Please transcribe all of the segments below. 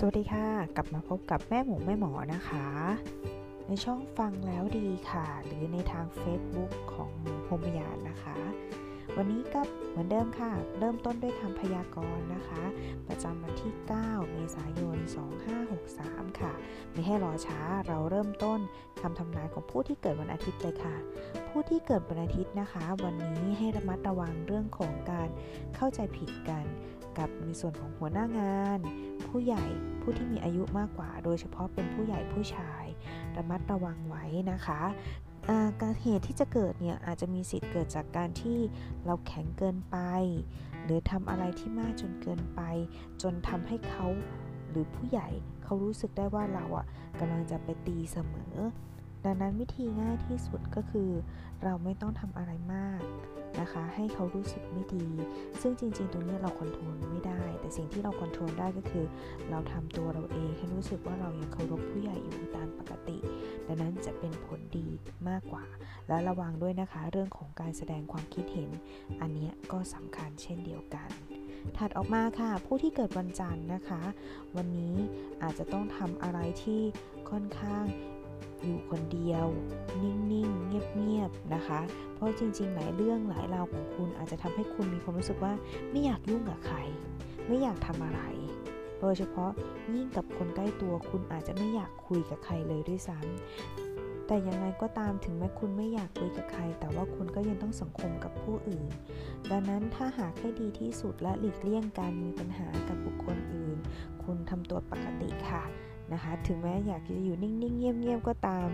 สวัสดีค่ะ กลับมาพบกับแม่หมูแม่หมอนะคะ ในช่องฟังแล้วดีค่ะ หรือในทาง Facebook ของหมูพมยานนะคะ วันนี้ก็เหมือนเดิมค่ะ เริ่มต้นด้วยคำพยากรณ์นะคะ ประจำวันที่ 9 เมษายน 2563 ค่ะ ไม่ให้รอช้าเราเริ่มต้นคำทำนายของผู้ที่เกิดวันอาทิตย์เลยค่ะ ผู้ที่เกิดวันอาทิตย์นะคะ วันนี้ให้ระมัดระวังเรื่องของการเข้าใจผิดกันกับในส่วนของหัวหน้างาน ผู้ใหญ่ผู้ที่มีอายุมากกว่า โดยเฉพาะเป็นผู้ใหญ่ผู้ชาย ระมัดระวังไว้นะคะ การเหตุที่จะเกิดเนี่ยอาจจะมีสิทธิ์เกิดจากการที่เราแข็งเกินไป หรือทำอะไรที่มากจนเกินไป จนทำให้เขาหรือผู้ใหญ่เขารู้สึกได้ว่าเราอะกำลังจะไปตีเสมอ ดังนั้นวิธีง่ายที่สุดก็คือ เราไม่ต้องทำอะไรมากนะคะ ให้เขารู้สึกไม่ดี ซึ่งจริง ๆ ตรงนี้เราคอนโทรลไม่ได้ แต่สิ่งที่เราคอนโทรลได้ก็คือ เราทำตัวเราเองให้รู้สึกว่าเรายังเคารพผู้ใหญ่อยู่ตามปกติ ดังนั้นจะเป็นผลดี มากกว่า และระวังด้วยนะคะเรื่องของการแสดงความคิดเห็น อันนี้ก็สำคัญเช่นเดียวกัน ถัดออกมาค่ะ ผู้ที่เกิดวันจันทร์นะคะ วันนี้อาจจะต้องทำอะไรที่ค่อนข้างอยู่คนเดียว นิ่งๆ เงียบๆ นะคะ เพราะจริงๆ หลายเรื่องหลายราวของคุณอาจจะทำให้คุณมีความรู้สึกว่าไม่อยากยุ่งกับใคร ไม่อยากทำอะไร โดยเฉพาะยิ่งกับคนใกล้ตัวคุณอาจจะไม่อยากคุยกับใครเลยด้วยซ้ำ แต่ยังไงก็ตามถึงแม้คุณไม่อยากคุยกับใคร แต่ว่าคุณก็ยังต้องสังคมกับผู้อื่น ดังนั้นถ้าหากให้ดีที่สุดและหลีกเลี่ยงการมีปัญหากับบุคคลอื่น คุณทำตัวปกติค่ะนะคะถึงแม้อยากจะอยู่นิ่งๆ เงียบๆ ก็ตาม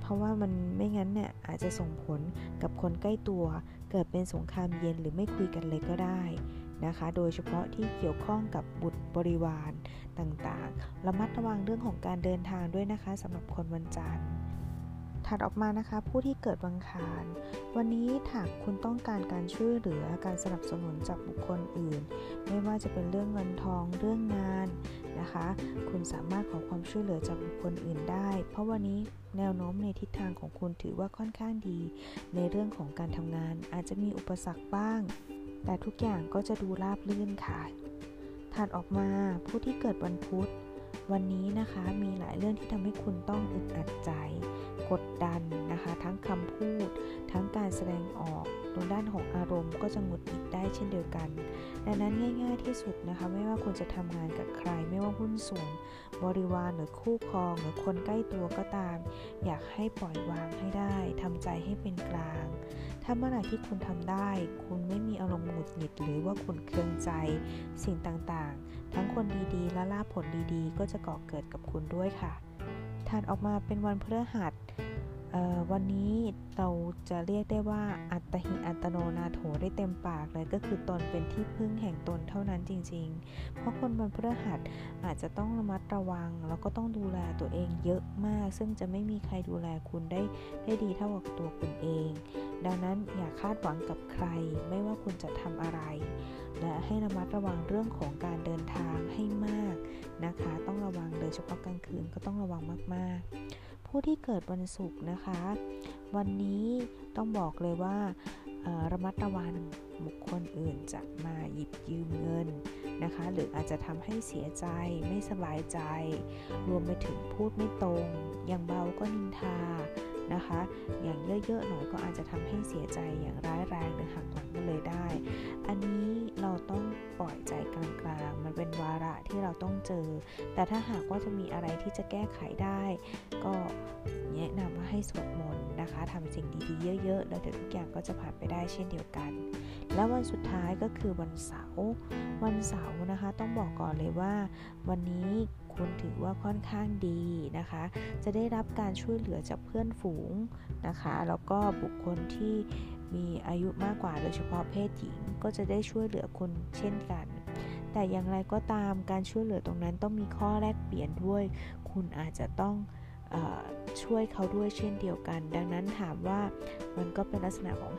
เพราะว่ามันไม่งั้นเนี่ยอาจจะส่งผลกับคนใกล้ตัว เกิดเป็นสงครามเย็นหรือไม่คุยกันเลยก็ได้นะคะ โดยเฉพาะที่เกี่ยวข้องกับบุตรบริวารต่างๆ ระมัดระวังเรื่องของการเดินทางด้วยนะคะสำหรับคนวันจันทร์ ถัดออกมานะคะผู้ที่เกิดวังคาร วันนี้หากคุณต้องการการช่วยเหลือการสนับสนุนจากบุคคลอื่น ไม่ว่าจะเป็นเรื่องเงินทองเรื่องงานนะคะ คุณสามารถขอความช่วยเหลือจากบุคคลอื่นได้ เพราะวันนี้แนวโน้มในทิศทางของคุณถือว่าค่อนข้างดี ในเรื่องของการทำงานอาจจะมีอุปสรรคบ้าง แต่ทุกอย่างก็จะดูราบรื่นค่ะถัดออกมาผู้ที่เกิดวันพุธ วันนี้นะคะมีหลายเรื่องที่ทำให้คุณต้องอึดอัดใจ กดดันนะคะ ทั้งคำพูด อกตรงด้านของอารมณ์ก็จะหงุดหงิดได้เช่นเดียวกัน ดังนั้นง่าย ๆที่สุดนะคะ ไม่ว่าคุณจะทำงานกับใคร ไม่ว่าหุ้นส่วน บริวารหรือคู่ครอง หรือคนใกล้ตัวก็ตาม อยากให้ปล่อยวางให้ได้ทำใจให้เป็นกลาง ถ้าเมื่อไหร่ที่คุณทำได้ คุณไม่มีอารมณ์หงุดหงิด หรือว่าคุณเครืองใจ สิ่งต่างๆ ทั้งคนดีๆ และลาภผลดีๆ ก็จะก่อเกิดกับคุณด้วยค่ะถัดออกมาเป็นวันพฤหัส วันนี้เราจะเรียกได้ว่าอัตหิอัตโนนาโถได้เต็มปากเลยก็คือตนเป็นที่พึ่งแห่งตนเท่านั้นจริง ๆ เพราะคนวันพฤหัสอาจจะต้องระมัดระวัง แล้วก็ต้องดูแลตัวเองเยอะมาก ซึ่งจะไม่มีใครดูแลคุณได้ได้ดีเท่ากับตัวคุณเอง ดังนั้นอย่าคาดหวังกับใคร ไม่ว่าคุณจะทำอะไร และให้ระมัดระวังเรื่องของการเดินทางให้มากนะคะ ต้องระวังโดยเฉพาะกลางคืนก็ต้องระวังมากๆ ผู้ที่เกิดวันศุกร์นะคะ วันนี้ต้องบอกเลยว่าระมัดระวังบุคคลอื่นจะมาหยิบยืมเงินนะคะ หรืออาจจะทำให้เสียใจไม่สบายใจ รวมไปถึงพูดไม่ตรง อย่างเบาก็นินทานะคะ อย่างเยอะๆหน่อยก็อาจจะทำให้เสียใจอย่างร้ายแรงหรือหักหลังกันเลยได้ อันนี้เราต้องปล่อยใจ เป็นวาระที่เราต้องเจอ แต่ถ้าหากว่าจะมีอะไรที่จะแก้ไขได้ ก็แนะนำว่าให้สวดมนต์นะคะทำสิ่งดีๆเยอะๆ แล้วเดี๋ยวทุกอย่างก็จะผ่านไปได้เช่นเดียวกัน แล้ววันสุดท้ายก็คือวันเสาร์วันเสาร์นะคะ ต้องบอกก่อนเลยว่า วันนี้คุณถือว่าค่อนข้างดีนะคะ จะได้รับการช่วยเหลือจากเพื่อนฝูงนะคะ แล้วก็บุคคลที่มีอายุมากกว่าโดยเฉพาะเพศหญิงก็จะได้ช่วยเหลือคุณเช่นกัน แต่อย่างไรก็ตามการช่วยเหลือตรงนั้นต้องมีข้อแลกเปลี่ยนด้วย คุณอาจจะต้องช่วยเขาด้วยเช่นเดียวกัน ดังนั้นถามว่ามันก็เป็นลักษณะของ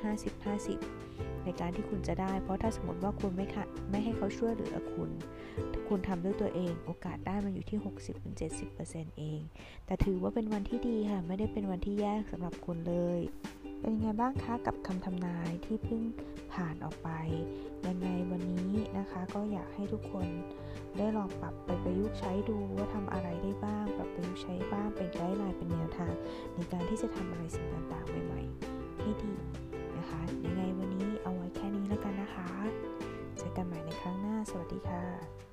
50-50 ในการที่คุณจะได้ เพราะถ้าสมมติว่าคุณไม่ค่ะไม่ให้เขาช่วยเหลือคุณ คุณทำด้วยตัวเองโอกาสได้มันอยู่ที่ 60-70%เอง แต่ถือว่าเป็นวันที่ดีค่ะ ไม่ได้เป็นวันที่แย่สำหรับคุณเลย เป็นยังไงบ้างคะกับคำทำนายที่เพิ่งผ่านออกไปยังไงวันนี้นะคะก็อยากให้ทุกคนได้ลองปรับไปประยุกต์ใช้ดูว่าทำอะไรได้บ้าง ปรับประยุกต์ใช้บ้างเป็นไกด์ไลน์เป็นแนวทาง ในการที่จะทำอะไรสิ่งต่างๆใหม่ๆให้ดีนะคะยังไงวันนี้เอาไว้แค่นี้แล้วกันนะคะ เจอกันใหม่ในครั้งหน้า สวัสดีค่ะ